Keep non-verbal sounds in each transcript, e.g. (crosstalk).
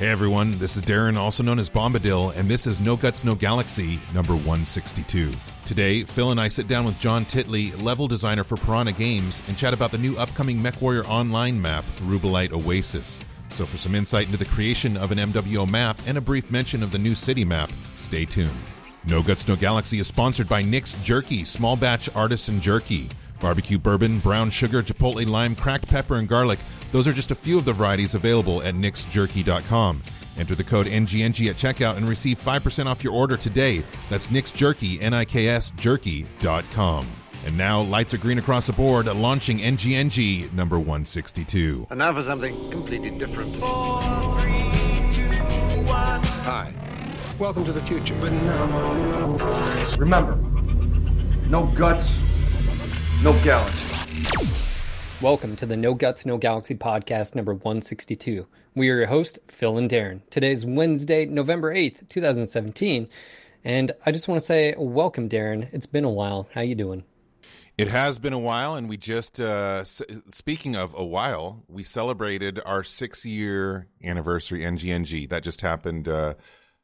Hey everyone, this is Darren, also known as Bombadil, and this is No Guts, No Galaxy number 162. Today, Phil and I sit down with John Titley, level designer for Piranha Games, and chat about the new upcoming MechWarrior Online map, Rubellite Oasis. So, for some insight into the creation of an MWO map and a brief mention of the new city map, stay tuned. No Guts, No Galaxy is sponsored by Nick's Jerky, small batch artisan jerky. Barbecue bourbon, brown sugar, chipotle lime, cracked pepper, and garlic. Those are just a few of the varieties available at nicksjerky.com. Enter the code NGNG at checkout and receive 5% off your order today. That's Nick's Jerky, N-I-K-S, jerky.com. And now, lights are green across the board, launching NGNG number 162. And now for something completely different. Hi. Welcome to the future. Remember, no guts, no galaxy. Welcome to the No Guts, No Galaxy podcast number 162. We are your host, Phil and Darren. Today's Wednesday, November 8th, 2017. And I just want to say welcome, Darren. It's been a while. How you doing? It has been a while, and we just, uh, s- speaking of a while, we celebrated our six year anniversary NGNG. That just happened, uh,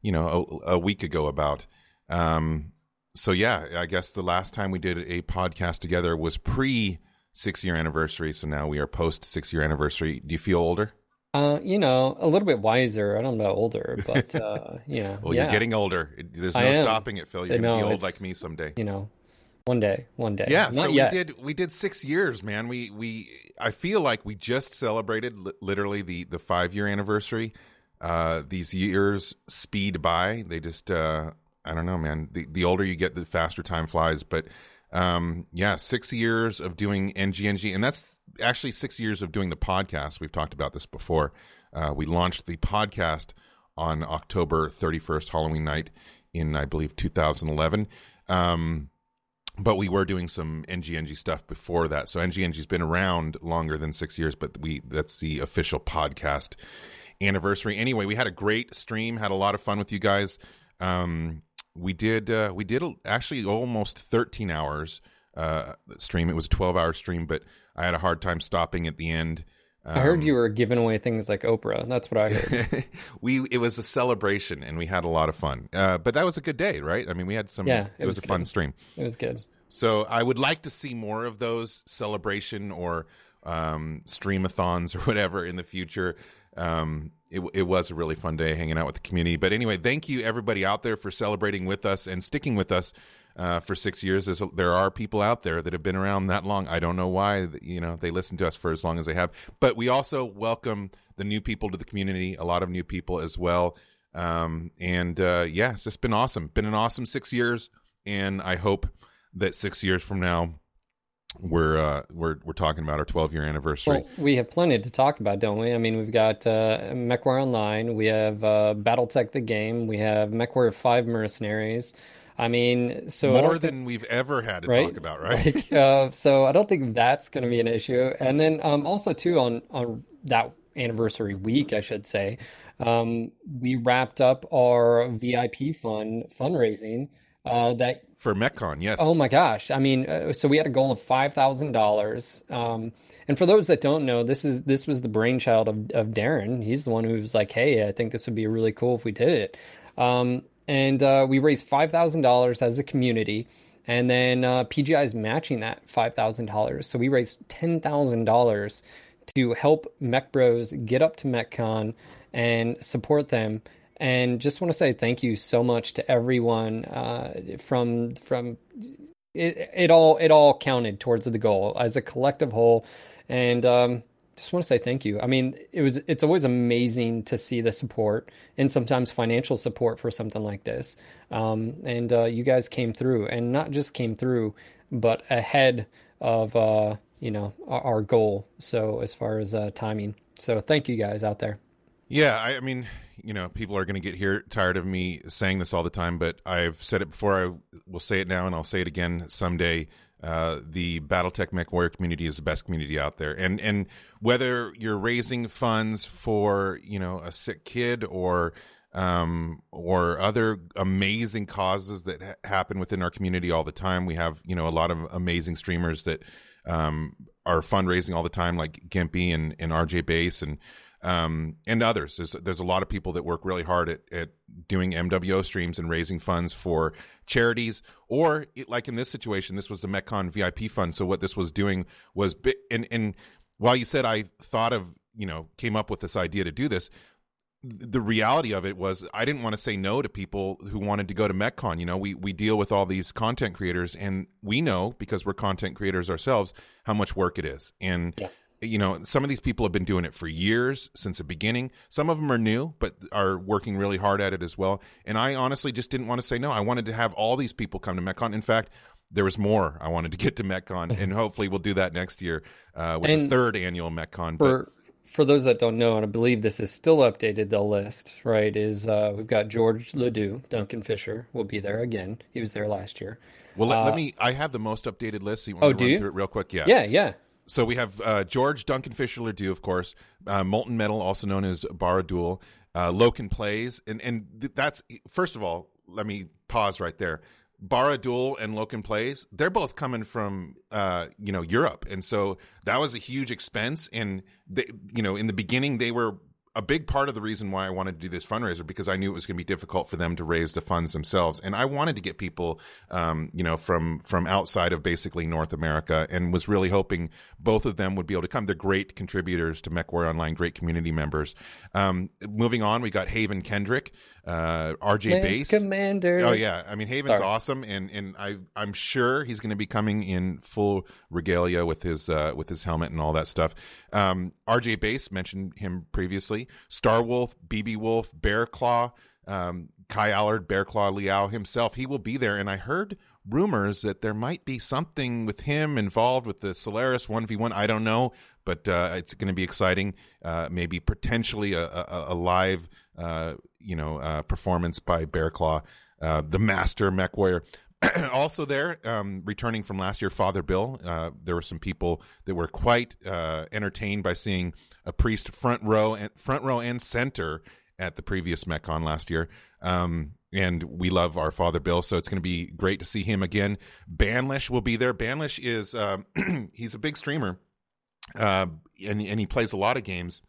you know, a, a week ago about. Um, so, yeah, I guess the last time we did a podcast together was pre six year anniversary. So now we are post six year anniversary. Do you feel older? Uh, you know, a little bit wiser. I don't know older, but uh, (laughs) you know, Well, yeah, you're getting older. There's no stopping it, Phil. You're going to know, be old like me someday. you know, one day, one day. Yeah, not so yet. we did we did six years, man. We we I feel like we just celebrated li- literally the the five year anniversary. Uh, these years speed by. They just uh, I don't know, man. The the older you get, the faster time flies. But um, yeah, six years of doing NGNG, and that's actually six years of doing the podcast. We've talked about this before. Uh, we launched the podcast on October 31st, Halloween night in I believe 2011. Um, but we were doing some NGNG stuff before that. So NGNG's been around longer than six years, but we that's the official podcast anniversary. Anyway, we had a great stream, had a lot of fun with you guys. Um, we did uh, we did actually almost 13 hours uh, stream. It was a 12 hour stream, but I had a hard time stopping at the end. I heard Um, you were giving away things like Oprah. That's what I heard. (laughs) we it was a celebration and we had a lot of fun. Uh, but that was a good day, right? I mean, we had some. Yeah, it, it was, was a fun stream. it was good. So I would like to see more of those celebration or um, streamathons or (laughs) whatever in the future. Um, it, it was a really fun day hanging out with the community. But anyway, thank you everybody out there for celebrating with us and sticking with us uh, for six years. There's there are people out there that have been around that long. I don't know why you know they listen to us for as long as they have. But we also welcome the new people to the community. A lot of new people as well. Um, and uh, yeah, it's just been awesome. Been an awesome six years, and I hope that six years from now we're uh, we're we're talking about our 12 year anniversary. Well, we have plenty to talk about, don't we? I mean, we've got uh, MechWarrior Online, we have uh, BattleTech the game, we have MechWarrior 5 Mercenaries. I mean, so More don't think- than we've ever had to right? talk about, right? Like, (laughs) uh, so I don't think that's going to be an issue. And then um, also too on on that anniversary week, I should say, um, we wrapped up our VIP fund fundraising. Uh, that For MechCon, yes. Oh my gosh. I mean, uh, so we had a goal of $5,000. Um, and for those that don't know, this is this was the brainchild of, of Darren. He's the one who was like, "Hey, I think this would be really cool if we did it." Um, and uh, we raised $5,000 as a community. And then uh, PGI is matching that $5,000. So we raised $10,000 to help Mech Bros get up to MechCon and support them. And just want to say thank you so much to everyone uh, from from it, it all it all counted towards the goal as a collective whole. And um, just want to say thank you. I mean, it was it's always amazing to see the support and sometimes financial support for something like this. Um, and uh, you guys came through, and not just came through, but ahead of uh, you know our, our goal. So as far as uh, timing, so thank you guys out there. Yeah, I, I mean, you know, people are going to get here tired of me saying this all the time, but I've said it before. I will say it now, and I'll say it again someday. Uh, the BattleTech Mech Warrior community is the best community out there, and and whether you're raising funds for you know a sick kid or um, or other amazing causes that ha- happen within our community all the time, we have you know a lot of amazing streamers that um, are fundraising all the time, like Gimpy and, and RJ Base and um, and others. There's there's a lot of people that work really hard at, at doing MWO streams and raising funds for charities, or like in this situation, this was the MechCon VIP fund. So what this was doing was, and and while you said I thought of you know came up with this idea to do this the reality of it was I didn't want to say no to people who wanted to go to MechCon. You know, we we deal with all these content creators, and we know because we're content creators ourselves how much work it is. And yeah. You know, some of these people have been doing it for years since the beginning. Some of them are new, but are working really hard at it as well. And I honestly just didn't want to say no. I wanted to have all these people come to MechCon. In fact, there was more I wanted to get to MechCon, (laughs) and hopefully we'll do that next year uh, with and the third annual MechCon. For, for those that don't know, and I believe this is still updated, the list, right, is uh, we've got George Ledoux, Duncan Fisher will be there again. He was there last year. Well, let, uh, let me, I have the most updated list. So you want oh, do you? through it real quick? Yeah. Yeah, yeah. So we have uh, George Duncan Fisher Ledoux, of course, uh, Molten Metal, also known as Baradul, uh, Loken Plays. And, and that's, first of all, let me pause right there. Baradul and Loken Plays, they're both coming from uh, you know Europe, and so that was a huge expense. And they, you know, in the beginning, they were a big part of the reason why I wanted to do this fundraiser because I knew it was going to be difficult for them to raise the funds themselves, and I wanted to get people, um, you know, from from outside of basically North America, and was really hoping both of them would be able to come. They're great contributors to MechWarrior Online, great community members. Um, moving on, we got Haven Kendrick, uh, RJ Lance Base Commander. Oh yeah, I mean Haven's Sorry. awesome, and and I I'm sure he's going to be coming in full regalia with his uh, with his helmet and all that stuff. Um, RJ Base mentioned him previously. Star Wolf, BB Wolf, Bear Claw, um, Kai Allard, Bear Claw Liao himself. He will be there, and I heard rumors that there might be something with him involved with the Solaris 1v1. I don't know, but uh, it's going to be exciting. Uh, maybe potentially a, a, a live, uh, you know, uh, performance by Bear Claw, uh, the master mech warrior. (clears throat) also there, um, returning from last year, Father Bill. Uh, there were some people that were quite entertained by seeing a priest front row and front row and center at the previous MechCon last year. Um, and we love our father Bill, so it's going to be great to see him again. Banlish will be there. Banlish is uh, (clears throat) he's a big streamer, uh, and and he plays a lot of games,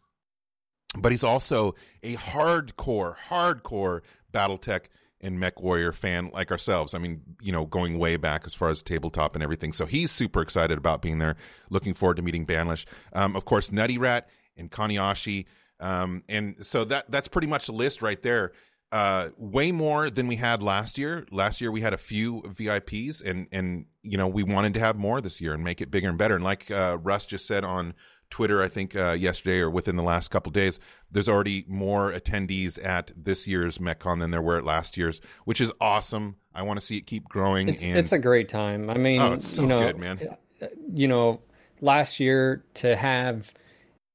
but he's also a hardcore, hardcore BattleTech and Mech Warrior fan like ourselves. I mean, you know, going way back as far as tabletop and everything. So he's super excited about being there. Looking forward to meeting Banlish. Um, of course, Nutty Rat and Kaniashi. Um, and so that that's pretty much the list right there uh, way more than we had last year. Last year we had a few VIPs, and and you know we wanted to have more this year and make it bigger and better. And like uh, Russ just said on Twitter, I think uh, yesterday or within the last couple days, there's already more attendees at this year's MechCon than there were at last year's, which is awesome. I want to see it keep growing. It's, and it's a great time. I mean, oh, it's so you know, good, man. You know, last year to have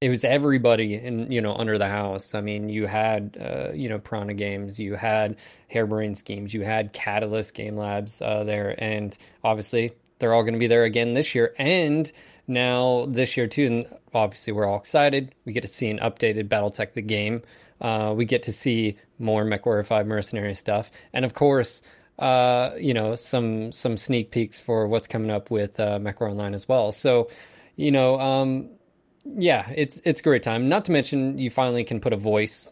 it was everybody in you know under the house. I mean, you had uh, you know Piranha Games, you had Harebrained Schemes, you had Catalyst Game Labs uh, there, and obviously they're all going to be there again this year, and now this year too. And obviously, we're all excited. We get to see an updated BattleTech the game. Uh, we get to see more MechWarrior Five Mercenary stuff, and of course. Uh, you know some some sneak peeks for what's coming up with uh, MechWarrior Online as well. So, you know, um, yeah, it's it's a great time. Not to mention you finally can put a voice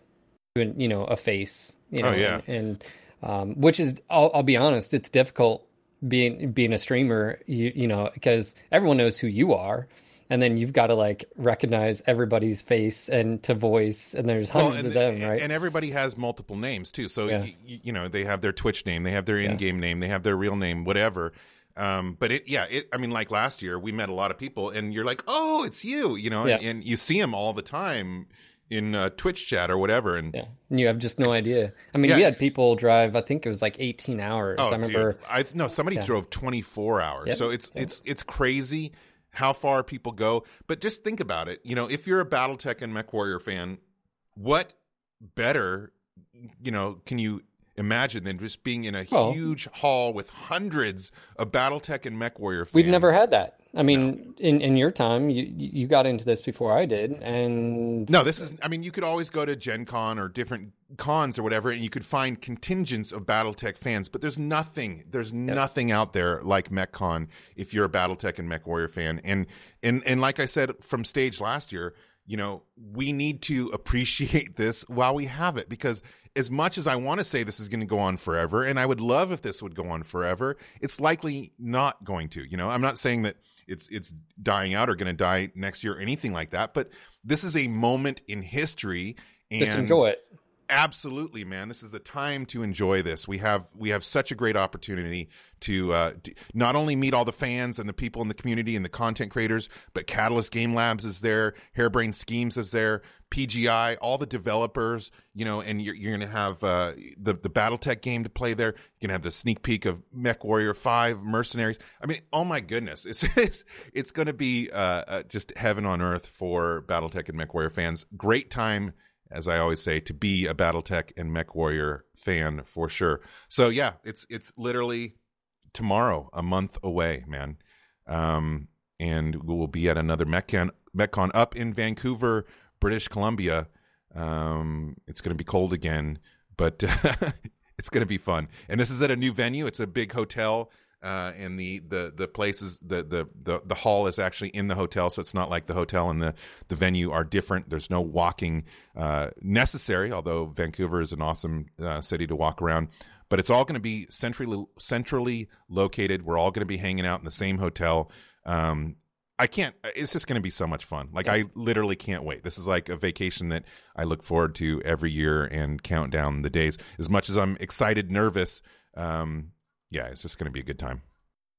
to you know a face. You know, oh yeah, and, and um, which is I'll, I'll be honest, it's difficult being being a streamer. You you know because everyone knows who you are and then you've got to like recognize everybody's face and to voice and there's hundreds well, and, of them right and everybody has multiple names too so yeah. you, you know they have their twitch name they have their in-game yeah. name they have their real name whatever um, but it, yeah, it, I mean, like last year, we met a lot of people, and you're like, oh, it's you, you know, yeah. and, and, you see them all the time in uh, Twitch chat or whatever, and yeah, and you have just no idea. I mean, yeah, we had people drive. I think it was like 18 hours. Oh, I remember. Dude, I no, somebody yeah. drove 24 hours. Yep. So it's yep. it's it's crazy how far people go. But just think about it. You know, if you're a BattleTech and MechWarrior fan, what better, you know, can you imagine than just being in a well, huge hall with hundreds of BattleTech and MechWarrior fans. We've never had that. I mean, no. in in your time, you you got into this before I did, and no, this is. I mean, you could always go to Gen Con or different cons or whatever, and you could find contingents of BattleTech fans. But there's nothing. There's yep. nothing out there like MechCon if you're a BattleTech and Mech Warrior fan. And and and like I said from stage last year, you know, we need to (laughs) appreciate this while we have it because as much as I want to say this is going to go on forever, and I would love if this would go on forever, it's likely not going to. You know, I'm not saying that it's it's dying out or going to die next year or anything like that, but this is a moment in history. And Just enjoy it. Absolutely, man. This is a time to enjoy this. We have we have such a great opportunity to uh, d- not only meet all the fans and the people in the community and the content creators, but Catalyst Game Labs is there, Harebrained Schemes is there, PGI, all the developers, you know, and you're, you're to have uh, the the BattleTech game to play there. You're to have the sneak peek of Mech Warrior Five, Mercenaries. I mean, oh my goodness, it's (laughs) it's, it's to be uh, uh, just heaven on earth for BattleTech and Mech Warrior fans. Great time as I always say, to be a BattleTech and Mech Warrior fan for sure. So yeah, it's it's literally tomorrow, a month away, man. Um, and we will be at another MechCon, MechCon up in Vancouver, British Columbia. Um, it's going to be cold again, but (laughs) it's going to be fun. And this is at a new venue. It's a big hotel uh, and the the the places the, the the the hall is actually in the hotel, so it's not like the hotel and the the venue are different. There's no walking uh, necessary, although Vancouver is an awesome uh, city to walk around. But it's all going to be centrally centrally located. We're all going to be hanging out in the same hotel. Um, I can't. It's just going to be so much fun. Like I literally can't wait. This is like a vacation that I look forward to every year and count down the days. As much as I'm excited, nervous. Um, yeah, it's just going to be a good time.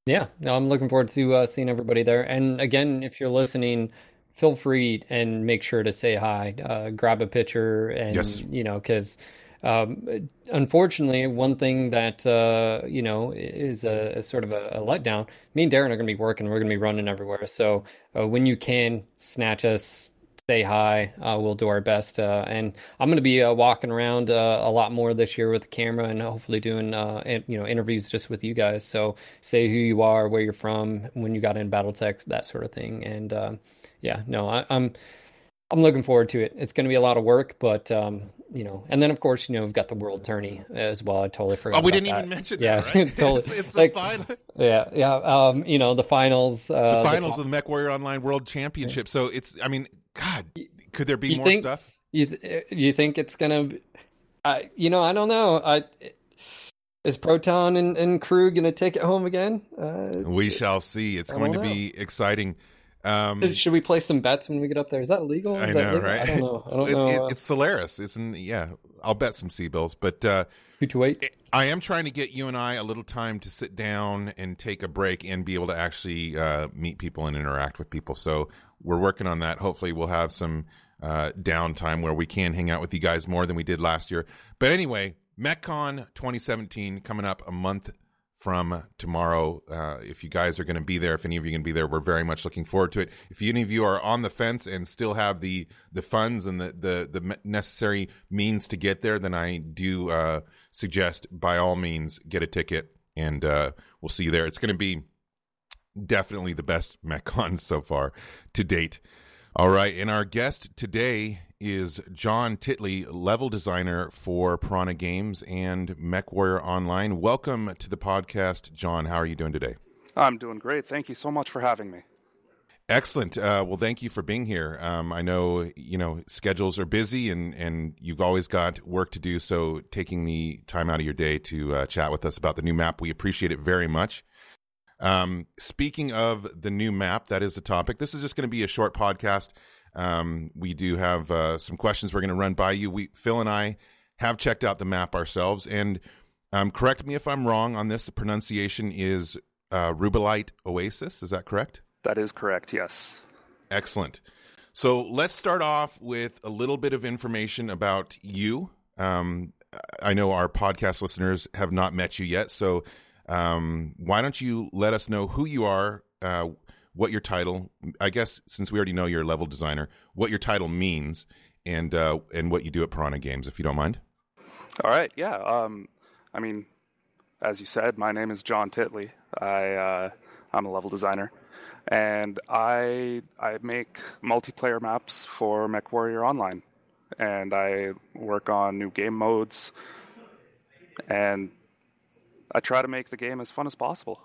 Yeah, no, I'm looking forward to uh, seeing everybody there. And again, if you're listening, feel free and make sure to say hi, uh, grab a picture, and Yes. you know, because um, unfortunately, one thing that uh, you know is a, a sort of a, a letdown. Me and Darren are going to be working. We're going to be running everywhere. So uh, when you can snatch us, say hi. Uh, we'll do our best. Uh, and I'm going to be uh, walking around uh, a lot more this year with the camera and hopefully doing uh, in- you know interviews just with you guys. So say who you are, where you're from, when you got in BattleTech, that sort of thing. And um, yeah, no, I, I'm I'm looking forward to it. It's going to be a lot of work, but um, you know, and then of course, you know, we've got the World Tourney as well. I totally forgot. Oh, we didn't that. even mention yeah, that. (laughs) Right? totally. It's, it's Like, the final, Yeah, yeah. Um, you know, the finals. Uh, the finals top- of the Mech Warrior Online World Championship. So it's. I mean, God, could there be You more think- stuff? You th- you think it's gonna? Be, I you know I don't know. I is Proton and, and crew gonna take it home again? Uh, We shall see. It's I going to be exciting. Um, should we play some bets when we get up there? Is that legal? I Is that know, legal? right? I don't know. I don't (laughs) it's, know. it- uh, it's Solaris. It's in, yeah. I'll bet some C-bills, but uh, two to eight. I am trying to get you and I a little time to sit down and take a break and be able to actually uh, meet people and interact with people. So we're working on that. Hopefully, we'll have some uh, downtime where we can hang out with you guys more than we did last year. But anyway, MechCon 2017 coming up a month from tomorrow. Uh, if you guys are going to be there, if any of you to be there, we're very much looking forward to it. If any of you are on the fence and still have the the funds and the the, the necessary means to get there, then I do uh, suggest by all means get a ticket, and uh, we'll see you there. It's going to be definitely the best MechCon (laughs) so far to date. All right, and our guest today is John Titley, level designer for Piranha Games and MechWarrior Online. Welcome to the podcast, John. How are you doing today? I'm doing great. Thank you so much for having me. Excellent. Uh, well, thank you for being here. Um, I know you know schedules are busy, and and you've always got work to do. So taking the time out of your day to uh, chat with us about the new map, we appreciate it very much. Um, speaking of the new map, that is the topic. This is just going to be a short podcast. Um, we do have uh, some questions we're going to run by you. We Phil and I have checked out the map ourselves, and um, correct me if I'm wrong on this. The pronunciation is uh, Rubellite Oasis. Is that correct? That is correct, yes. Excellent. So let's start off with a little bit of information about you. Um, I know our podcast listeners have not met you yet, so um, why don't you let us know who you are, uh, what your title? I guess since we already know you're a level designer, what your title means, and uh, and what you do at Piranha Games, if you don't mind. All right, yeah. Um, I mean, as you said, my name is John Titley. I uh, I'm a level designer, and I I make multiplayer maps for MechWarrior Online, and I work on new game modes, and I try to make the game as fun as possible.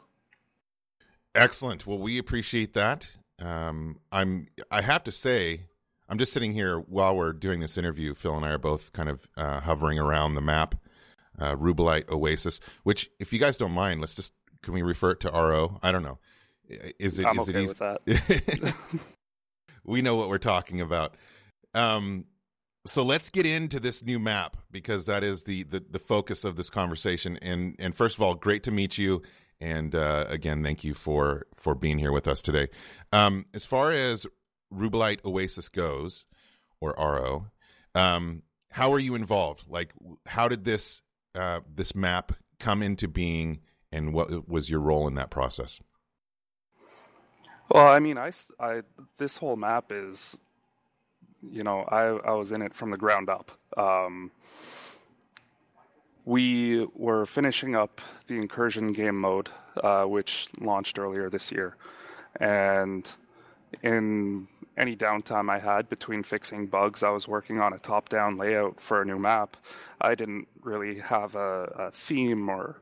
Excellent. Well, we appreciate that. Um, I'm. I have to say, I'm just sitting here while we're doing this interview. Phil and I are both kind of uh, hovering around the map, uh, Rubellite Oasis. Which, if you guys don't mind, let's just can we refer it to RO? I don't know. Is it? I'm is okay it easy? with that. (laughs) we know what we're talking about. Um, so let's get into this new map because that is the, the the focus of this conversation. And and first of all, great to meet you. And uh, again, thank you for for being here with us today. Um, as far as Rubellite Oasis goes, or RO, um, how are you involved? Like, how did this uh, this map come into being, and what was your role in that process? Well, I mean, I, I- this whole map is, you know, I, I was in it from the ground up. Um, we were finishing up the incursion game mode, uh, which launched earlier this year, and in any downtime I had between fixing bugs, I was working on a top-down layout for a new map. I didn't really have a, a theme or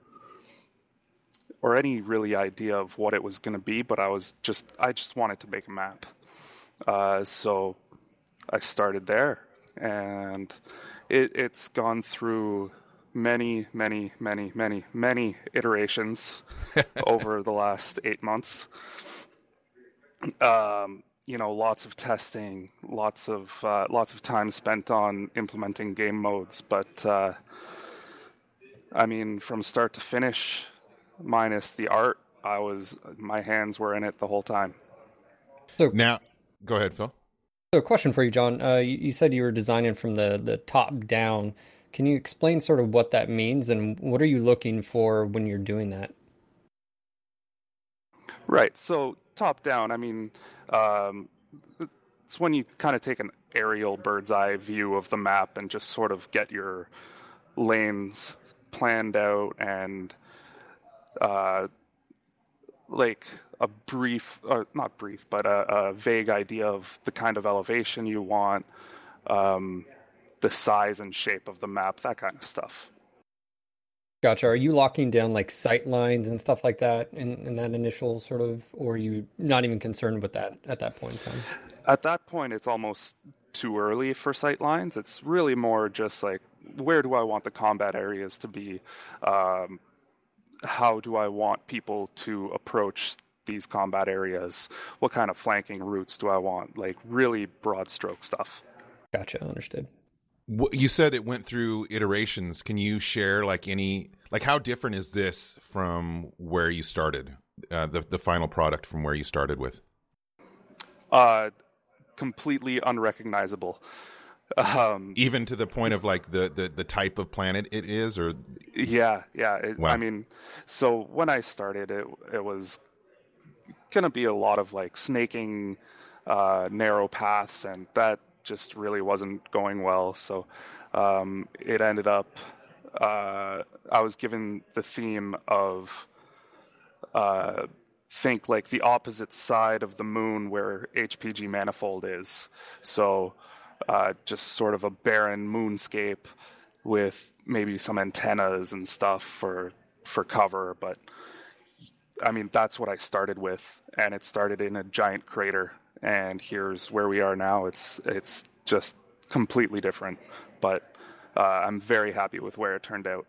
or any really idea of what it was going to be, but I was just I just wanted to make a map. Uh, so I started there, and it, it's gone through many, many, many, many, many iterations (laughs) over the last eight months. Um, you know, lots of testing, lots of uh, lots of time spent on implementing game modes, but uh, I mean, from start to finish, minus the art, I was my hands were in it the whole time. So Now, go ahead, Phil. So, a question for you, John. Uh, you, you said you were designing from the the top down. Can you explain sort of what that means and what are you looking for when you're doing that? Right. So top down, I mean, um, it's when you kind of take an aerial bird's eye view of the map and just sort of get your lanes planned out and uh, like a brief, or not brief, but a, a vague idea of the kind of elevation you want, um, the size and shape of the map, that kind of stuff. Gotcha. Are you locking down like sight lines and stuff like that in, in that initial sort of, or are you not even concerned with that at that point in time? At that point, it's almost too early for sight lines. It's really more just like, where do I want the combat areas to be? Um, how do I want people to approach these combat areas? What kind of flanking routes do I want? Like, really broad stroke stuff. Gotcha. Understood. Wh- You said it went through iterations. Can you share like any like how different is this from where you started? Uh, the the final product from where you started with. Uh, completely unrecognizable. Um, Even to the point of like the, the, the type of planet it is, or Yeah, yeah. It, Wow. I mean, so when I started, it it was gonna be a lot of like snaking, uh, narrow paths, and that just really wasn't going well. So um, it ended up. Uh, I was given the theme of uh, think like the opposite side of the moon where HPG manifold is. So uh, just sort of a barren moonscape with maybe some antennas and stuff for for cover. But I mean, that's what I started with, and it started in a giant crater. And here's where we are now. It's it's just completely different, but uh, I'm very happy with where it turned out.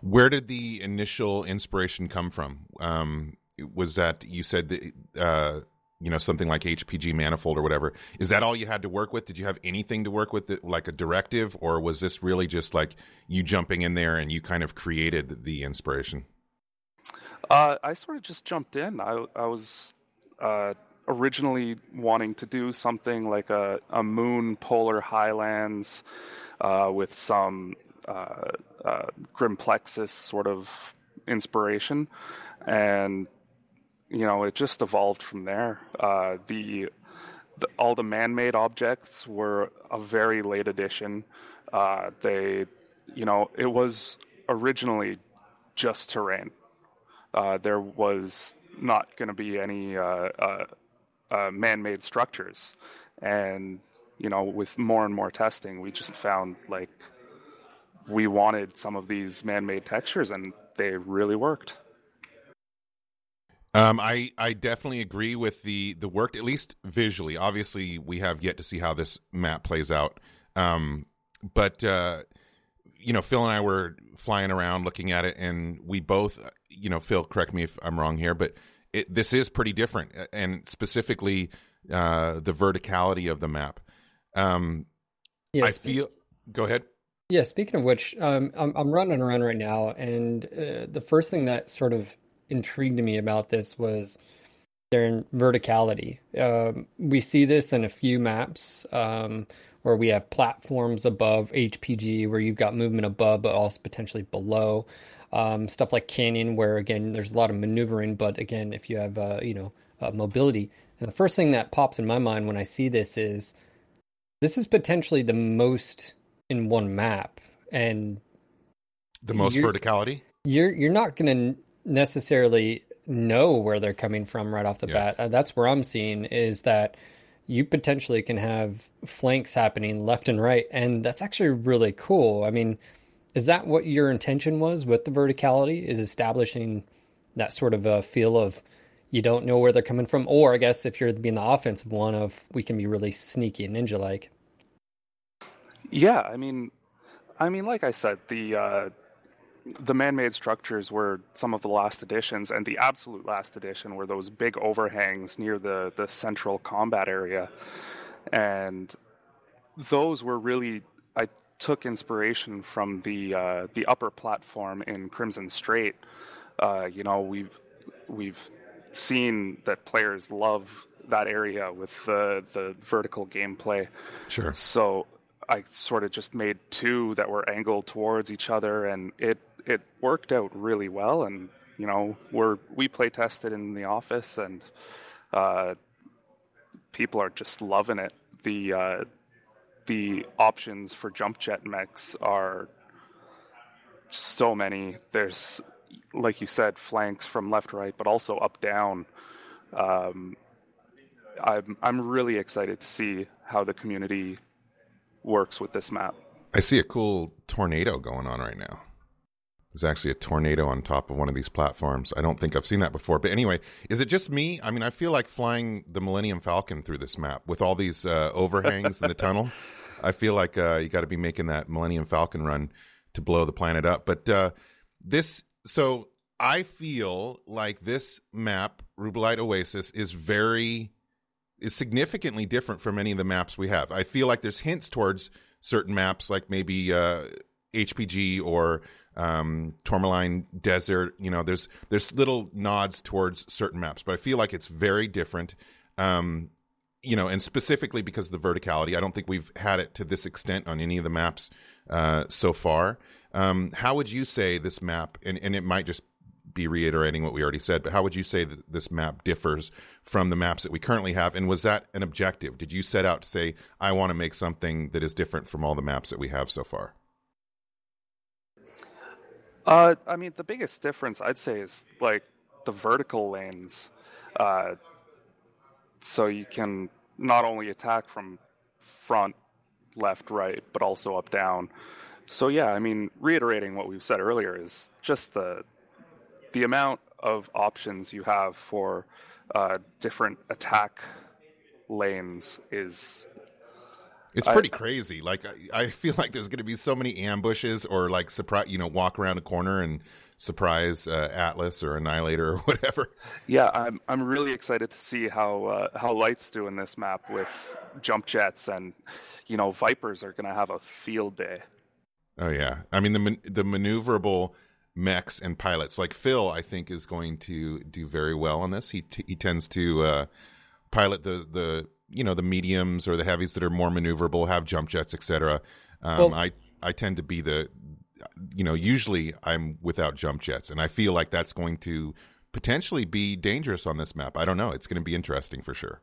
where did the initial inspiration come from? Um, was that you said that, uh, you know something like HPG manifold or whatever? Is that all you had to work with? Did you have anything to work with, that, like a directive, or was this really just like you jumping in there and you kind of created the inspiration? Uh, I sort of just jumped in. I, I was uh, originally wanting to do something like a, a moon polar highlands uh, with some uh, uh, Grim Plexus sort of inspiration, and you know it just evolved from there. Uh, the, the all the man-made objects were a very late addition. They, you know, it was originally just terrain uh, there was not going to be any uh, uh, man-made structures, and you know, with more and more testing, we just found like we wanted some of these man-made textures, and they really worked. Um, I I definitely agree with the the work, at least visually. Obviously, we have yet to see how this map plays out. Um, but uh, you know, Phil and I were flying around looking at it, and we both, you know, Phil, correct me if I'm wrong here, but it, this is pretty different, and specifically uh, the verticality of the map. Um, I feel. Go ahead. Yeah, speaking of which, um, I'm I'm running around right now, and uh, the first thing that sort of intrigued me about this was their verticality. Um, we see this in a few maps um, where we have platforms above HPG, where you've got movement above, but also potentially below. Um, stuff like Canyon, where again there's a lot of maneuvering, but again, if you have uh, you know uh, mobility, and the first thing that pops in my mind when I see this is this is potentially the most in one map, and the most you're, verticality. You're you're not going to necessarily know where they're coming from right off the yeah. bat. Uh, that's where I'm seeing is that you potentially can have flanks happening left and right, and that's actually really cool. I mean, is that what your intention was with the verticality? Is establishing that sort of a feel of you don't know where they're coming from, or I guess if you're being the offensive one of we can be really sneaky and ninja like. Yeah, I mean, I mean, like I said, the uh, the man-made structures were some of the last additions, and the absolute last addition were those big overhangs near the the central combat area, and those were really I took inspiration from the uh, the upper platform in Crimson Strait. Uh, you know, we've we've seen that players love that area with the the vertical gameplay. Sure. So I sort of just made two that were angled towards each other, and it it worked out really well. And you know, we're we play tested in the office, and uh, people are just loving it. The uh, the options for jump jet mechs are so many. There's like you said, flanks from left, right, but also up, down. Um, I'm I'm really excited to see how the community works with this map. I see a cool tornado going on right now. There's actually a tornado on top of one of these platforms. I don't think I've seen that before. But anyway, is it just me? I mean, I feel like flying the Millennium Falcon through this map with all these uh, overhangs in the tunnel. (laughs) I feel like uh, you got to be making that Millennium Falcon run to blow the planet up. But uh, this, so I feel like this map, Rubellite Oasis, is very is significantly different from any of the maps we have. I feel like there's hints towards certain maps, like maybe uh, HPG or um, Tourmaline Desert. You know, there's there's little nods towards certain maps, but I feel like it's very different. Um, you know, and specifically because of the verticality, I don't think we've had it to this extent on any of the maps uh, so far. Um, how would you say this map, and, and it might just be reiterating what we already said, but how would you say that this map differs from the maps that we currently have? And was that an objective? Did you set out to say, I want to make something that is different from all the maps that we have so far? Uh, I mean, the biggest difference I'd say is like the vertical lanes. Uh, so you can not only attack from front, left, right, but also up, down. So yeah, I mean, reiterating what we've said earlier is just the the amount of options you have for uh, different attack lanes is it's pretty I, crazy. Like I, I, feel like there's going to be so many ambushes or like surprise, you know, walk around a corner and surprise uh, Atlas or Annihilator or (laughs) whatever. Yeah, I'm I'm really excited to see how uh, how Lights do in this map with jump jets and you know Vipers are going to have a field day. Oh yeah, I mean the the maneuverable mechs and pilots. Like Phil, I think is going to do very well on this. He t- he tends to uh, pilot the the you know the mediums or the heavies that are more maneuverable, have jump jets, etc. Um, well, I I tend to be the you know usually I'm without jump jets, and I feel like that's going to potentially be dangerous on this map. I don't know. It's going to be interesting for sure.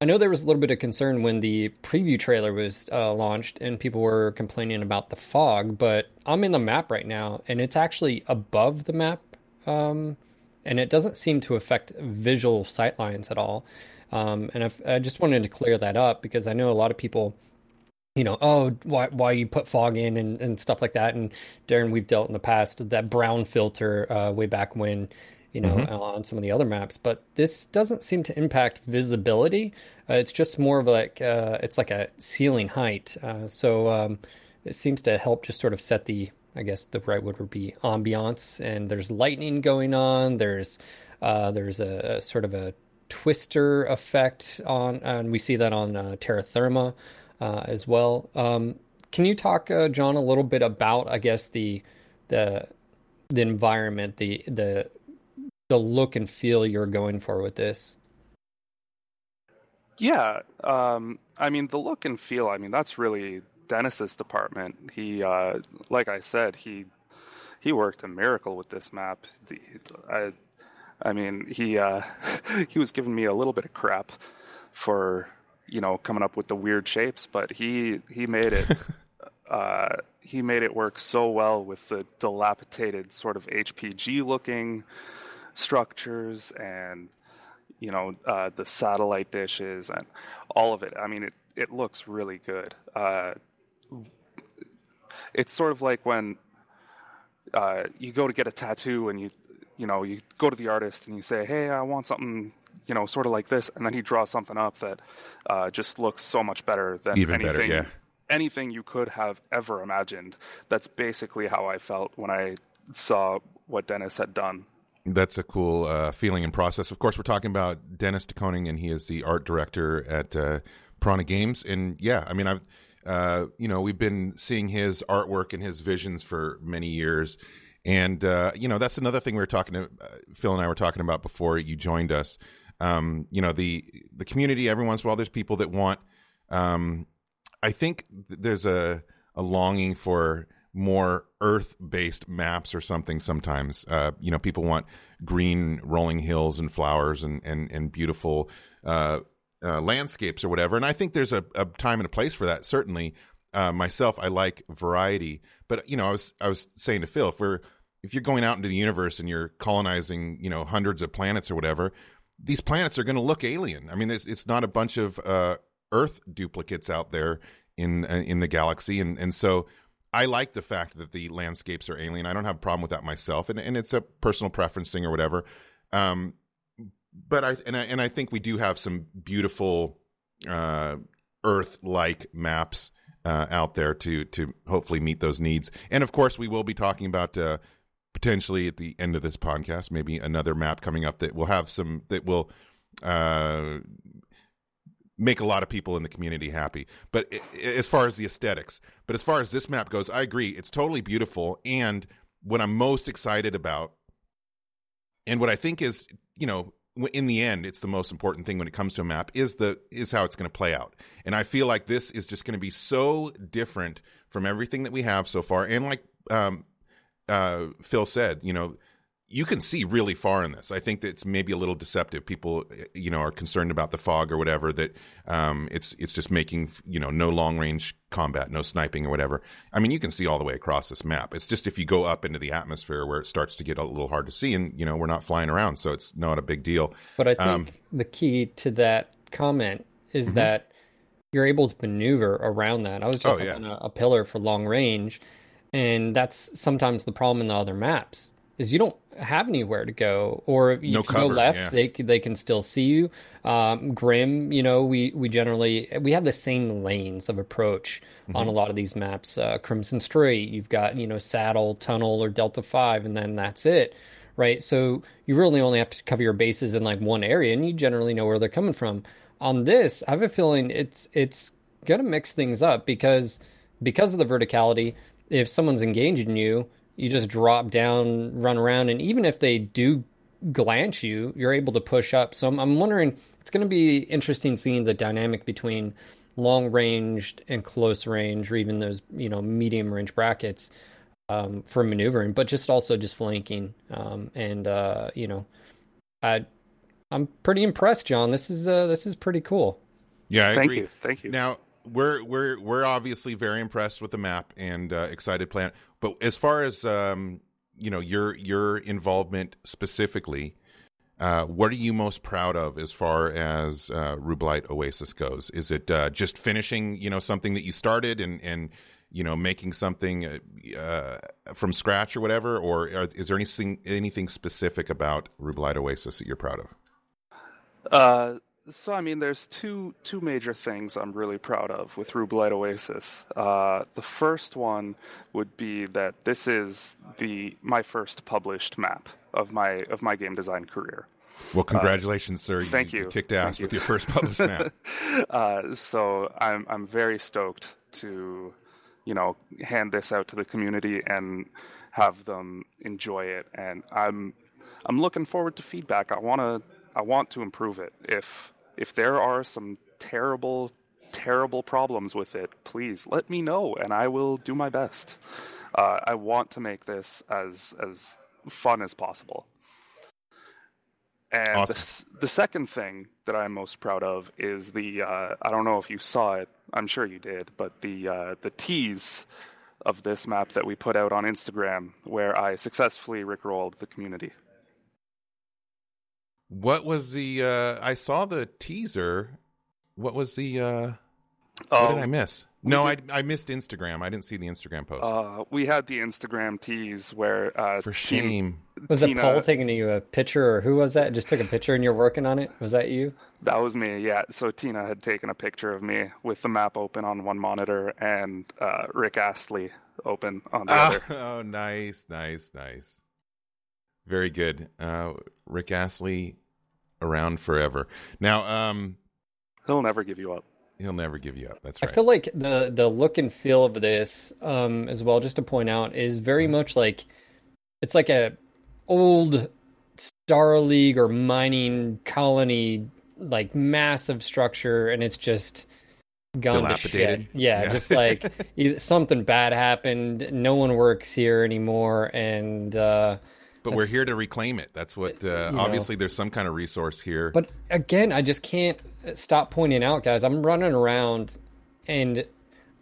I know there was a little bit of concern when the preview trailer was uh, launched and people were complaining about the fog, but I'm in the map right now and it's actually above the map. Um, and it doesn't seem to affect visual sightlines at all. Um, and i just wanted to clear that up because I know a lot of people, you know, oh, why why you put fog in and, and stuff like that. And Darren, we've dealt in the past that brown filter uh, way back when you know, mm-hmm. on some of the other maps. But this doesn't seem to impact visibility. Uh, it's just more of like uh, it's like a ceiling height. Uh, so um, it seems to help just sort of set the, I guess the right word would be ambiance. And there's lightning going on. There's uh, there's a, a, sort of a twister effect on, and we see that on uh, Terra Firma uh, as well. Um, can you talk, John, a little bit about, I guess the the the environment, the the the look and feel you're going for with this. Yeah, um, I mean the look and feel. I mean that's really Dennis's department. He, uh, like I said, he he worked a miracle with this map. The, I, I mean, he uh, (laughs) he was giving me a little bit of crap for you know coming up with the weird shapes, but he he made it. (laughs) uh, he made it work so well with the dilapidated sort of HPG looking structures and you know uh, the satellite dishes and all of it. I mean, it it looks really good. Uh, it's sort of like when uh, you go to get a tattoo and you you know you go to the artist and you say, "Hey, I want something." You know, sort of like this, and then he draws something up that uh, just looks so much better than Even anything, better, yeah. anything you could have ever imagined. That's basically how I felt when I saw what Dennis had done that's a cool uh, feeling and process. Of course, we're talking about Dennis de Koning, and he is the art director at uh, Piranha Games. And yeah, I mean, I've uh, you know we've been seeing his artwork and his visions for many years, and uh, you know that's another thing we were talking to uh, Phil and I were talking about before you joined us. Um, you know the the community. Every once in a while, there's people that want. Um, I think there's a a longing for more earth based maps or something sometimes. Uh, you know, people want green rolling hills and flowers and, and, and beautiful uh, uh, landscapes or whatever. And I think there's a, a time and a place for that. Certainly, uh, myself, I like variety. But, you know, I was, I was saying to Phil, if we're, if you're going out into the universe and you're colonizing, you know, hundreds of planets or whatever, these planets are going to look alien. I mean, it's not a bunch of uh, Earth duplicates out there in uh, in the galaxy, and and so I like the fact that the landscapes are alien. I don't have a problem with that myself, and and it's a personal preference thing or whatever. Um, but I and I and I think we do have some beautiful uh, Earth-like maps uh, out there to to hopefully meet those needs. And of course, we will be talking about uh, potentially at the end of this podcast, maybe another map coming up that will have some that will uh, make a lot of people in the community happy. But as far as the aesthetics, but as far as this map goes, I agree. It's totally beautiful. And what I'm most excited about, and what I think is, you know, in the end, it's the most important thing when it comes to a map is the is how it's going to play out. And I feel like this is just going to be so different from everything that we have so far. And like um, uh, Phil said, you know, you can see really far in this. I think that it's maybe a little deceptive. People, you know, are concerned about the fog or whatever. That um, it's it's just making you know no long range combat, no sniping or whatever. I mean, you can see all the way across this map. It's just if you go up into the atmosphere where it starts to get a little hard to see, and you know we're not flying around, so it's not a big deal. But I think um, the key to that comment is mm-hmm. that you're able to maneuver around that. I was just oh, yeah. on a, a pillar for long range, and that's sometimes the problem in the other maps is you don't have anywhere to go, or if no you cover, go left, yeah. they they can still see you. Um, Grim, you know, we we generally we have the same lanes of approach mm-hmm. on a lot of these maps. Uh, Crimson Strait, you've got you know Saddle, Tunnel, or Delta Five, and then that's it, right? So you really only have to cover your bases in like one area, and you generally know where they're coming from. On this, I have a feeling it's it's gonna mix things up because because of the verticality. If someone's engaging you, you just drop down, run around, and even if they do glance you, you're able to push up. So I'm, I'm wondering, it's going to be interesting seeing the dynamic between long range and close range, or even those you know medium range brackets um, for maneuvering, but just also just flanking. Um, and uh, you know, I I'm pretty impressed, John. This is uh, this is pretty cool. Yeah, I thank agree. you, thank you. Now we're we're we're obviously very impressed with the map and uh, excited plan. But as far as um, you know, your your involvement specifically, uh, what are you most proud of as far as uh, Oasis goes? Is it uh, just finishing, you know, something that you started and and you know, making something uh, from scratch or whatever, or are, is there anything anything specific about Rubellite Oasis that you're proud of? Uh, so I mean, there's two two major things I'm really proud of with Rubellite Oasis. Uh, the first one would be that this is the my first published map of my of my game design career. Well, congratulations, sir! Thank you. you kicked ass you. with your first published map. (laughs) Uh, so I'm I'm very stoked to, you know, hand this out to the community and have them enjoy it. And I'm I'm looking forward to feedback. I wanna I want to improve it. If if there are some terrible terrible problems with it, please let me know, and I will do my best. Uh, I want to make this as as fun as possible. And Awesome. the, the second thing that I'm most proud of is the uh, I don't know if you saw it. I'm sure you did, but the uh, the tease of this map that we put out on Instagram, where I successfully rickrolled the community. What was the? Uh, I saw the teaser. What was the? Uh, what Oh, did I miss? No, I I missed Instagram. I didn't see the Instagram post. Uh, we had the Instagram tease where uh, For Teen- shame. Was it Paul taking you a picture, or who was that? Just took a picture and you're working on it. Was that you? That was me, yeah. So Tina had taken a picture of me with the map open on one monitor and uh, Rick Astley open on the Ah, other. (laughs) oh, nice, nice, nice. Very good. Uh, Rick Astley around forever. Now, um, He'll never give you up. he'll never give you up. That's right. I feel like the the look and feel of this, um, as well, just to point out, is very much like it's like a old Star League or mining colony, like massive structure, and it's just gone to Dilapidated? shit. Yeah, Yeah. just like (laughs) something bad happened. No one works here anymore, and uh, but we're here to reclaim it. That's what. Uh, You know. obviously, there's some kind of resource here. But again, I just can't stop pointing out, guys. I'm running around and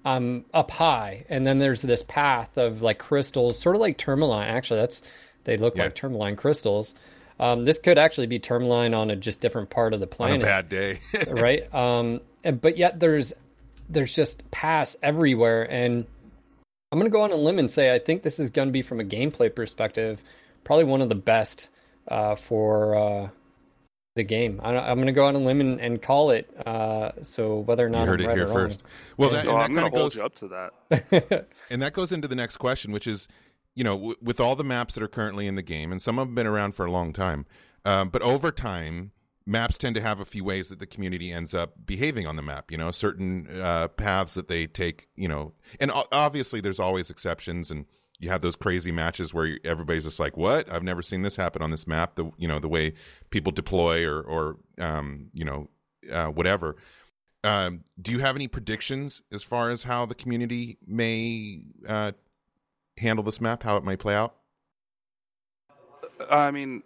I'm up high, and then there's this path of like crystals, sort of like tourmaline. Actually, that's they look Yeah. like tourmaline crystals. Um, this could actually be tourmaline on a just different part of the planet, bad day. (laughs) right? Um, and- but yet there's there's just paths everywhere, and I'm gonna go on a limb and say I think this is gonna be from a gameplay perspective, probably one of the best uh, for uh, the game. I, I'm gonna go out on a limb and, and call it. Uh, so whether or not you heard I'm it right here or wrong. first. Well, that, Oh, that I'm kind going of to hold goes. you up to that. (laughs) And that goes into the next question, which is, you know, w- with all the maps that are currently in the game, and some have been around for a long time, um, but over time, maps tend to have a few ways that the community ends up behaving on the map. You know, certain uh, paths that they take. You know, and o- obviously there's always exceptions, and you have those crazy matches where everybody's just like, "What? I've never seen this happen on this map." The you know the way people deploy or or um, you know uh, whatever. Um, do you have any predictions as far as how the community may uh, handle this map, how it may play out? I mean,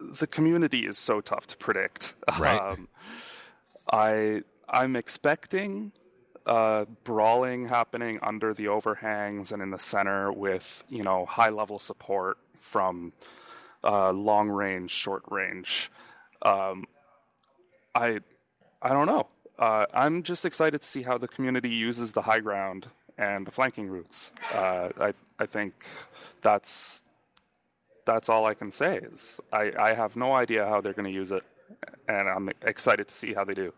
the community is so tough to predict. Right. Um, I I'm expecting uh, brawling happening under the overhangs and in the center with you know high level support from uh, long range, short range. Um, I I don't know. Uh, I'm just excited to see how the community uses the high ground and the flanking routes. Uh, I I think that's that's all I can say. Is I, I have no idea how they're going to use it, and I'm excited to see how they do.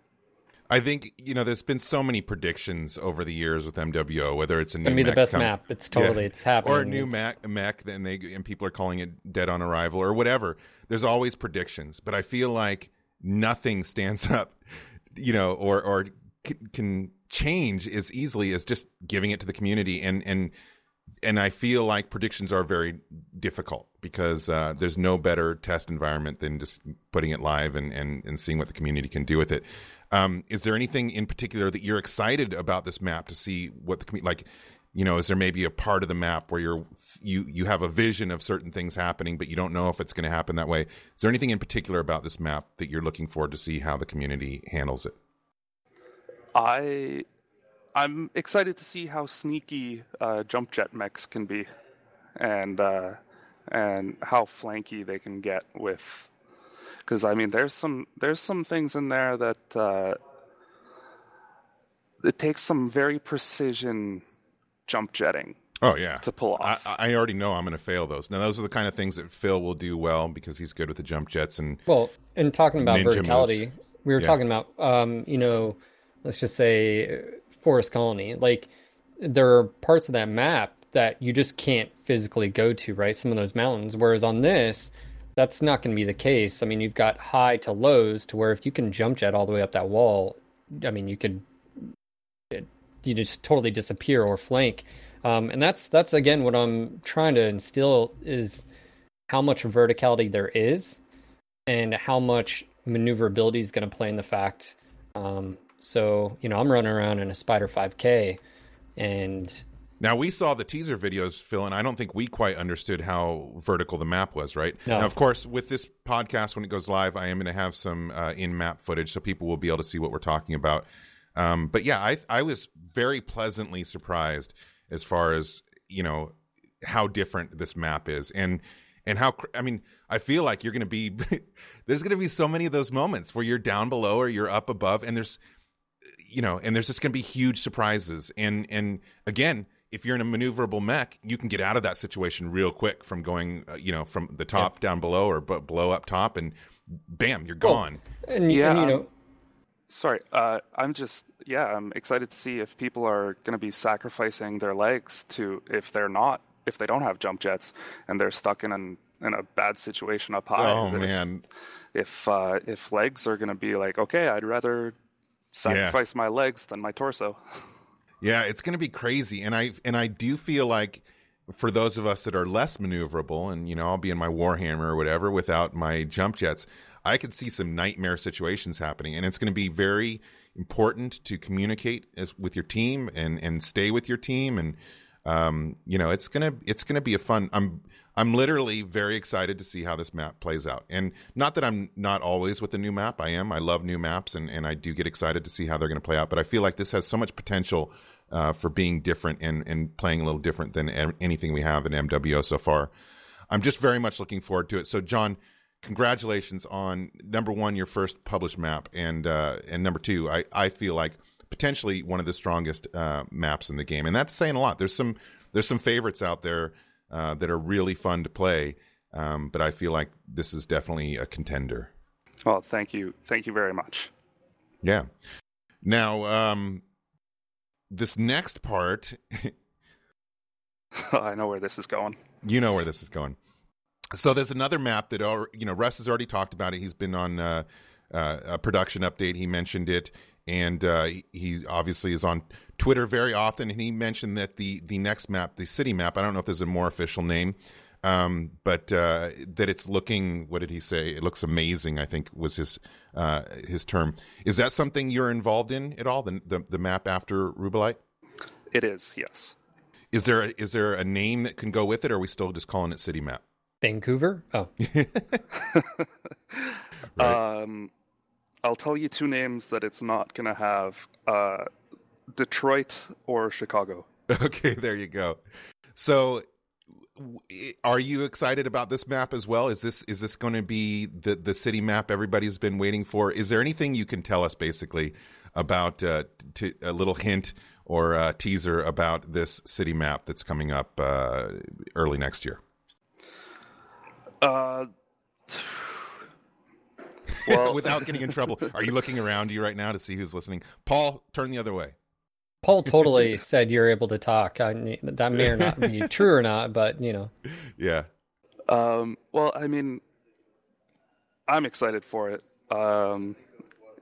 I think you know there's been so many predictions over the years with MWO, whether it's a new Gonna be the best com- map. It's totally Yeah. it's happening. or a new It's- mech, mech, and they and people are calling it dead on arrival or whatever. There's always predictions, but I feel like nothing (laughs) stands up, you know, or or can, can change as easily as just giving it to the community and and and I feel like predictions are very difficult because uh, there's no better test environment than just putting it live and, and, and seeing what the community can do with it. Um, is there anything in particular that you're excited about this map to see what the community like? You know, is there maybe a part of the map where you're you you have a vision of certain things happening, but you don't know if it's going to happen that way? Is there anything in particular about this map that you're looking forward to see how the community handles it? I I'm excited to see how sneaky uh, jump jet mechs can be, and uh, and how flanky they can get with. Because I mean, there's some there's some things in there that uh, it takes some very precision jump jetting Oh yeah. to pull off. I already know I'm going to fail those. Now those are the kind of things that Phil will do well because he's good with the jump jets and Well, and talking about verticality, moves. we were Yeah. talking about, um, you know, let's just say uh, Forest Colony. Like, there are parts of that map that you just can't physically go to, right? Some of those mountains. Whereas on this, that's not going to be the case. I mean, you've got high to lows to where if you can jump jet all the way up that wall, I mean, you could you just totally disappear or flank. Um, and that's that's again what I'm trying to instill is how much verticality there is and how much maneuverability is going to play in the fact. Um, so you know, I'm running around in a Spider 5K, and Now we saw the teaser videos, Phil, and I don't think we quite understood how vertical the map was. Right No. now, of course, with this podcast when it goes live, I am going to have some uh, in-map footage, so people will be able to see what we're talking about. Um, but yeah, I I was very pleasantly surprised as far as you know how different this map is, and and how cr- I mean, I feel like you're going to be (laughs) there's going to be so many of those moments where you're down below or you're up above, and there's you know, and there's just going to be huge surprises. And and again, if you're in a maneuverable mech, you can get out of that situation real quick from going, uh, you know, from the top down below or b- below up top, and bam, you're Well, gone. and, Yeah, and, you um, know, Sorry, uh, I'm just yeah, I'm excited to see if people are going to be sacrificing their legs to if they're not if they don't have jump jets and they're stuck in an in a bad situation up high. oh that if- man, if uh, if legs are going to be like okay, I'd rather sacrifice my legs than my torso. (laughs) Yeah, it's going to be crazy, and I and I do feel like for those of us that are less maneuverable, and you know, I'll be in my Warhammer or whatever without my jump jets, I could see some nightmare situations happening, and it's going to be very important to communicate as, with your team and and stay with your team, and um, you know, it's gonna it's gonna be a fun. I'm I'm literally very excited to see how this map plays out, and not that I'm not always with a new map. I am. I love new maps, and and I do get excited to see how they're going to play out. But I feel like this has so much potential uh, for being different and and playing a little different than anything we have in MWO so far. I'm just very much looking forward to it. So, John, congratulations on number one, your first published map, and uh, and number two, I I feel like potentially one of the strongest uh, maps in the game, and that's saying a lot. There's some there's some favorites out there uh, that are really fun to play, um, but I feel like this is definitely a contender. Well, thank you, thank you very much. Yeah. Now, um, this next part, (laughs) I know where this is going. you know where this is going. So there's another map that you know Russ has already talked about it. He's been on uh, uh, a production update. He mentioned it, and uh, he- he obviously is on Twitter very often. And he mentioned that the the next map, the city map, I don't know if there's a more official name, um, but uh, that it's looking. What did he say? It looks amazing. I think was his uh, his term. Is that something you're involved in at all? The the, the map after Rubellite? It is yes. Is there a, is there a name that can go with it, or are we still just calling it city map? Vancouver. Oh, (laughs) (laughs) Right. Um, I'll tell you two names that it's not going to have: uh, Detroit or Chicago. (laughs) Okay, there you go. So, w- are you excited about this map as well? Is this is this going to be the the city map everybody's been waiting for? Is there anything you can tell us basically about uh, to, a little hint or uh teaser about this city map that's coming up uh, early next year? Uh, well, (laughs) Without getting in trouble, are you looking around you right now to see who's listening? Paul, turn the other way. Paul totally (laughs) said you're able to talk. I, that may or not be (laughs) true or not, but you know, Yeah. Um, well, I mean, I'm excited for it. Um,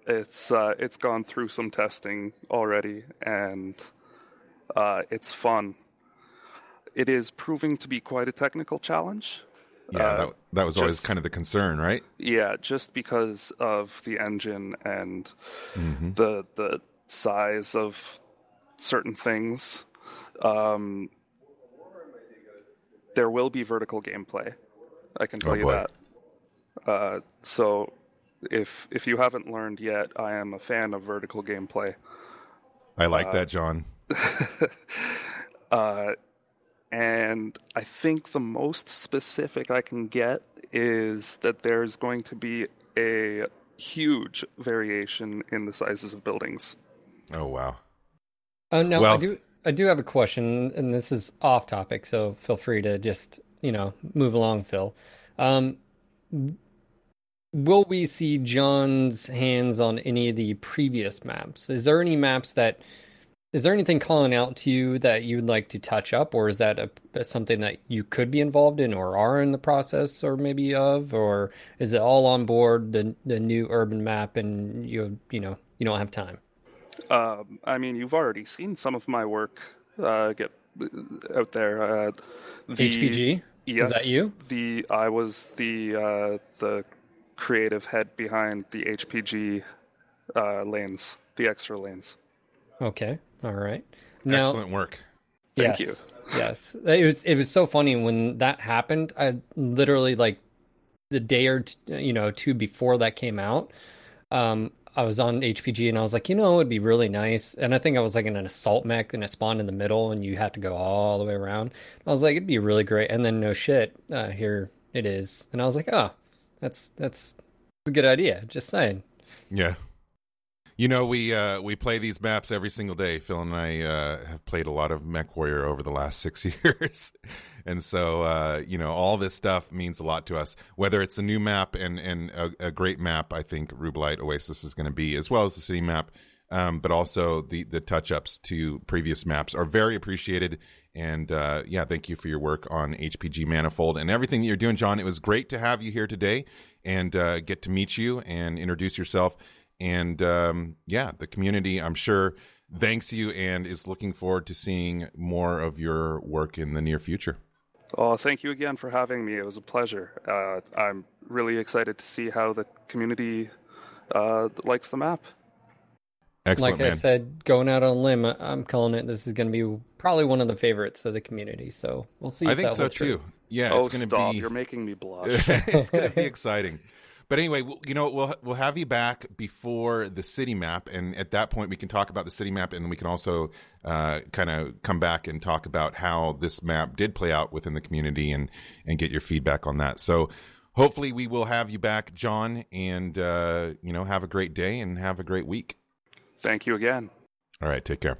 it's uh, it's gone through some testing already, and uh, it's fun. It is proving to be quite a technical challenge. Yeah, Uh, that, that was always kind of the concern, right? Yeah, just because of the engine and Mm-hmm. the the size of certain things. Um, there will be vertical gameplay. I can tell Oh, you boy. that. Uh, so, if if you haven't learned yet, I am a fan of vertical gameplay. I like that, John. (laughs) Uh, and I think the most specific I can get is that there's going to be a huge variation in the sizes of buildings. Oh wow. uh, no, I do. I do have a question, and this is off topic, so feel free to just you know move along, Phil. Um, will we see John's hands on any of the previous maps? Is there any maps that is there anything calling out to you that you'd like to touch up, or is that a, something that you could be involved in, or are in the process, or maybe of, or is it all on board the the new urban map, and you you know you don't have time? Um, I mean, you've already seen some of my work uh, get out there. Uh, the, HPG. Yes, is that you? The I was the uh, the creative head behind the HPG uh, lanes, the extra lanes. Okay. All right. Now, Excellent work. Thank yes, you. yes. It was it was so funny when that happened. I literally like the day or t- you know two before that came out. Um, I was on HPG and I was like, you know, it'd be really nice. And I think I was like in an assault mech and it spawned in the middle and you had to go all the way around. I was like, it'd be really great. And then no shit, uh, here it is. And I was like, oh, that's that's, that's a good idea. Just saying. Yeah. You know, we uh, we play these maps every single day. Phil and I uh, have played a lot of Mech Warrior over the last (laughs) six years, and so uh, you know all this stuff means a lot to us. Whether it's a new map and and a, a great map, I think Rubellite Oasis is going to be, as well as the city map, um, but also the the touch ups to previous maps are very appreciated. And uh, yeah, thank you for your work on HPG Manifold and everything that you're doing, John. It was great to have you here today and uh, get to meet you and introduce yourself and um, yeah, the community, I'm sure, thanks you and is looking forward to seeing more of your work in the near future. Oh, thank you again for having me. It was a pleasure. Uh, I'm really excited to see how the community uh, likes the map. Excellent, like I said, going out on limb, I'm calling it. This is going to be probably one of the favorites of the community. So we'll see. I think so too. Yeah, oh, it's going stop! to be. You're making me blush. (laughs) it's going to be exciting. (laughs) But anyway, you know, we'll we'll have you back before the city map, and at that point, we can talk about the city map, and we can also uh, kind of come back and talk about how this map did play out within the community, and and get your feedback on that. So, hopefully, we will have you back, John, and uh, you know, have a great day and have a great week. Thank you again. All right, take care.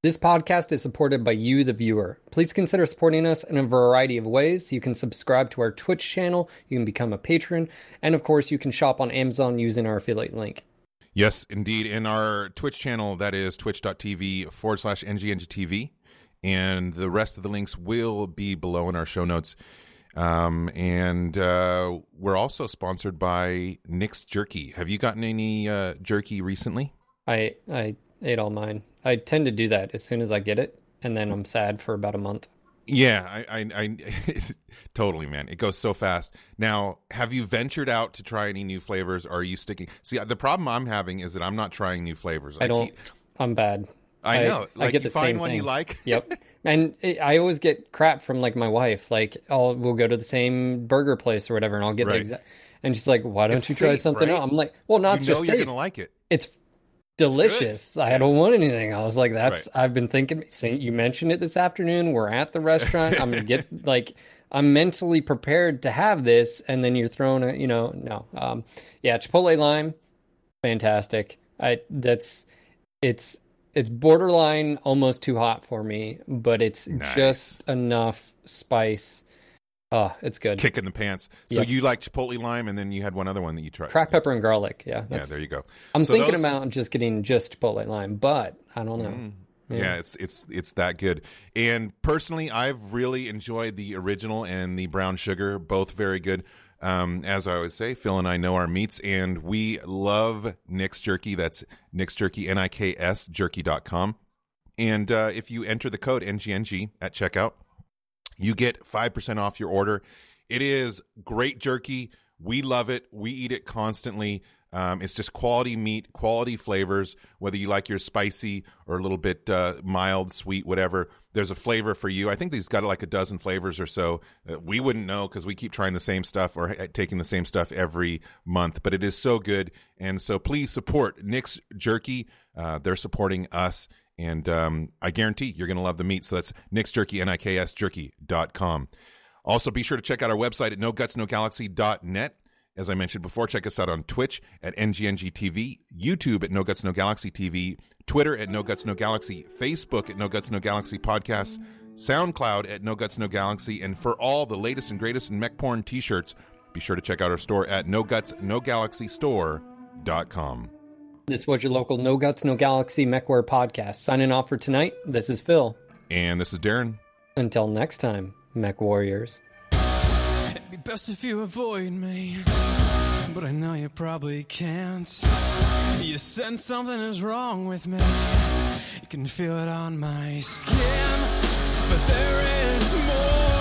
This podcast is supported by you, the viewer. Please consider supporting us in a variety of ways. You can subscribe to our Twitch channel, you can become a patron, and of course, you can shop on Amazon using our affiliate link. Yes, indeed. In our Twitch channel, that is twitch.tv forward slash NGNGTV. And the rest of the links will be below in our show notes. Um, and uh, we're also sponsored by Nick's Jerky. Have you gotten any uh, jerky recently? I I ate all mine. I tend to do that as soon as I get it, and then I'm sad for about a month. Yeah, I, I, I (laughs) totally, man. It goes so fast. Now, have you ventured out to try any new flavors? Or are you sticking? See, the problem I'm having is that I'm not trying new flavors. I don't. keep- I'm bad. I know. I, Like, get you the find same one thing. you like. (laughs) yep. And it, I always get crap from like my wife. Like, I'll we'll go to the same burger place or whatever, and I'll get Right. the exact. And she's like, "Why don't It's you try safe, something right? else?" I'm like, "Well, not you know just you're gonna like it. It's delicious. I don't want anything. I was like, that's. Right. I've been thinking. You mentioned it this afternoon. We're at the restaurant. I'm gonna get (laughs) like. I'm mentally prepared to have this, and then you're throwing a, you know, no, um, yeah, Chipotle lime, fantastic. I that's, it's it's borderline almost too hot for me, but it's Nice. just enough spice. Oh, it's good. Kick in the pants. So Yep. you like Chipotle lime, and then you had one other one that you tried. Cracked pepper and garlic. Yeah, Yeah, there you go. I'm So thinking those- about just getting just Chipotle lime, but I don't know. Yeah. it's it's it's that good. And personally, I've really enjoyed the original and the brown sugar, both very good. Um, as I always say, Phil and I know our meats, and we love Nick's Jerky. That's Nick's Jerky, N I K S Jerky.com. And uh, if you enter the code NGNG at checkout, you get 5% off your order. It is great jerky. We love it. We eat it constantly. Um, it's just quality meat, quality flavors, whether you like your spicy or a little bit uh, mild, sweet, whatever. There's a flavor for you. I think these got like a dozen flavors or so. Uh, we wouldn't know because we keep trying the same stuff or uh, taking the same stuff every month, but it is so good. And so please support Nick's Jerky. Uh, they're supporting us. And um, I guarantee you're going to love the meat. So that's Nick's Jerky, N I K S Jerky.com. Also, be sure to check out our website at nogutsnogalaxy.net. As I mentioned before, check us out on Twitch at NGNG TV, YouTube at No Guts No Galaxy TV, Twitter at No Guts No Galaxy, Facebook at No Guts No Galaxy Podcasts, SoundCloud at No Guts No Galaxy, and for all the latest and greatest in mech porn t-shirts, be sure to check out our store at No Guts No Galaxy Store.com. This was your local No Guts No Galaxy Mechware podcast. Signing off for tonight. This is Phil. And this is Darren. Until next time, Mech Warriors. It'd be best if you avoid me, but I know you probably can't. You sense something is wrong with me. You can feel it on my skin, but there is more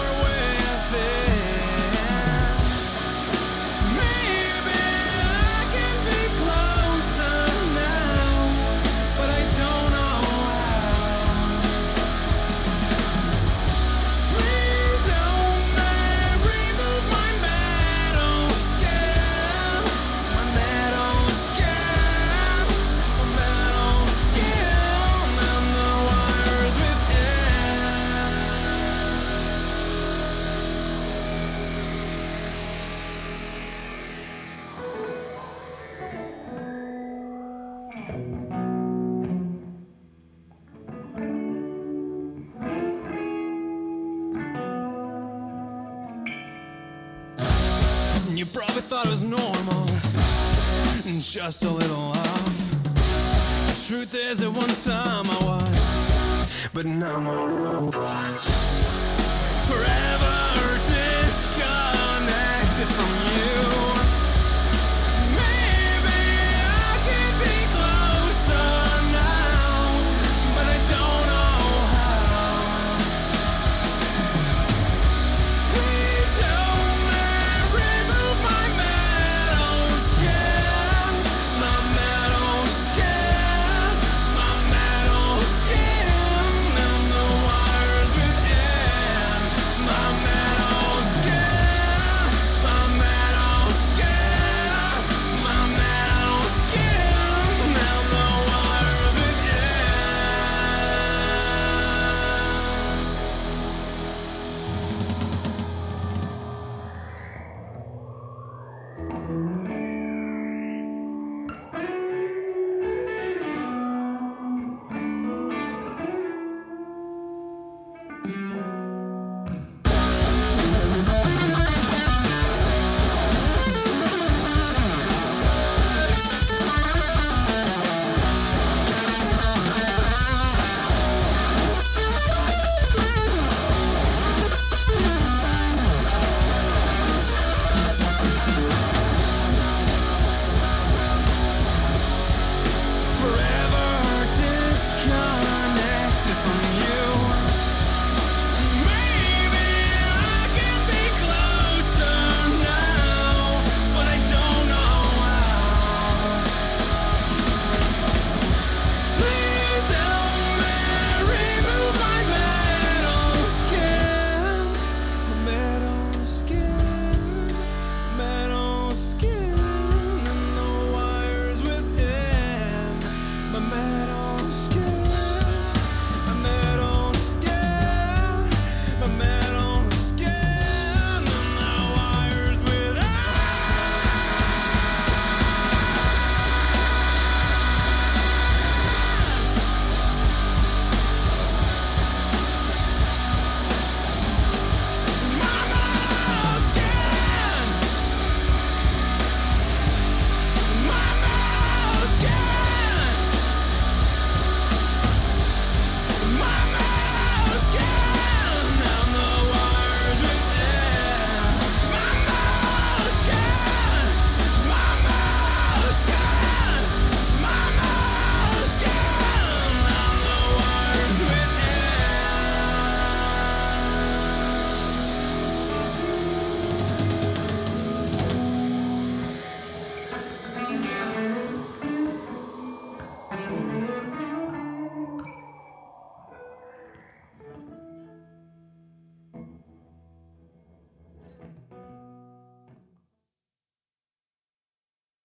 just a little off. The truth is, at one time I was, but now I'm a robot.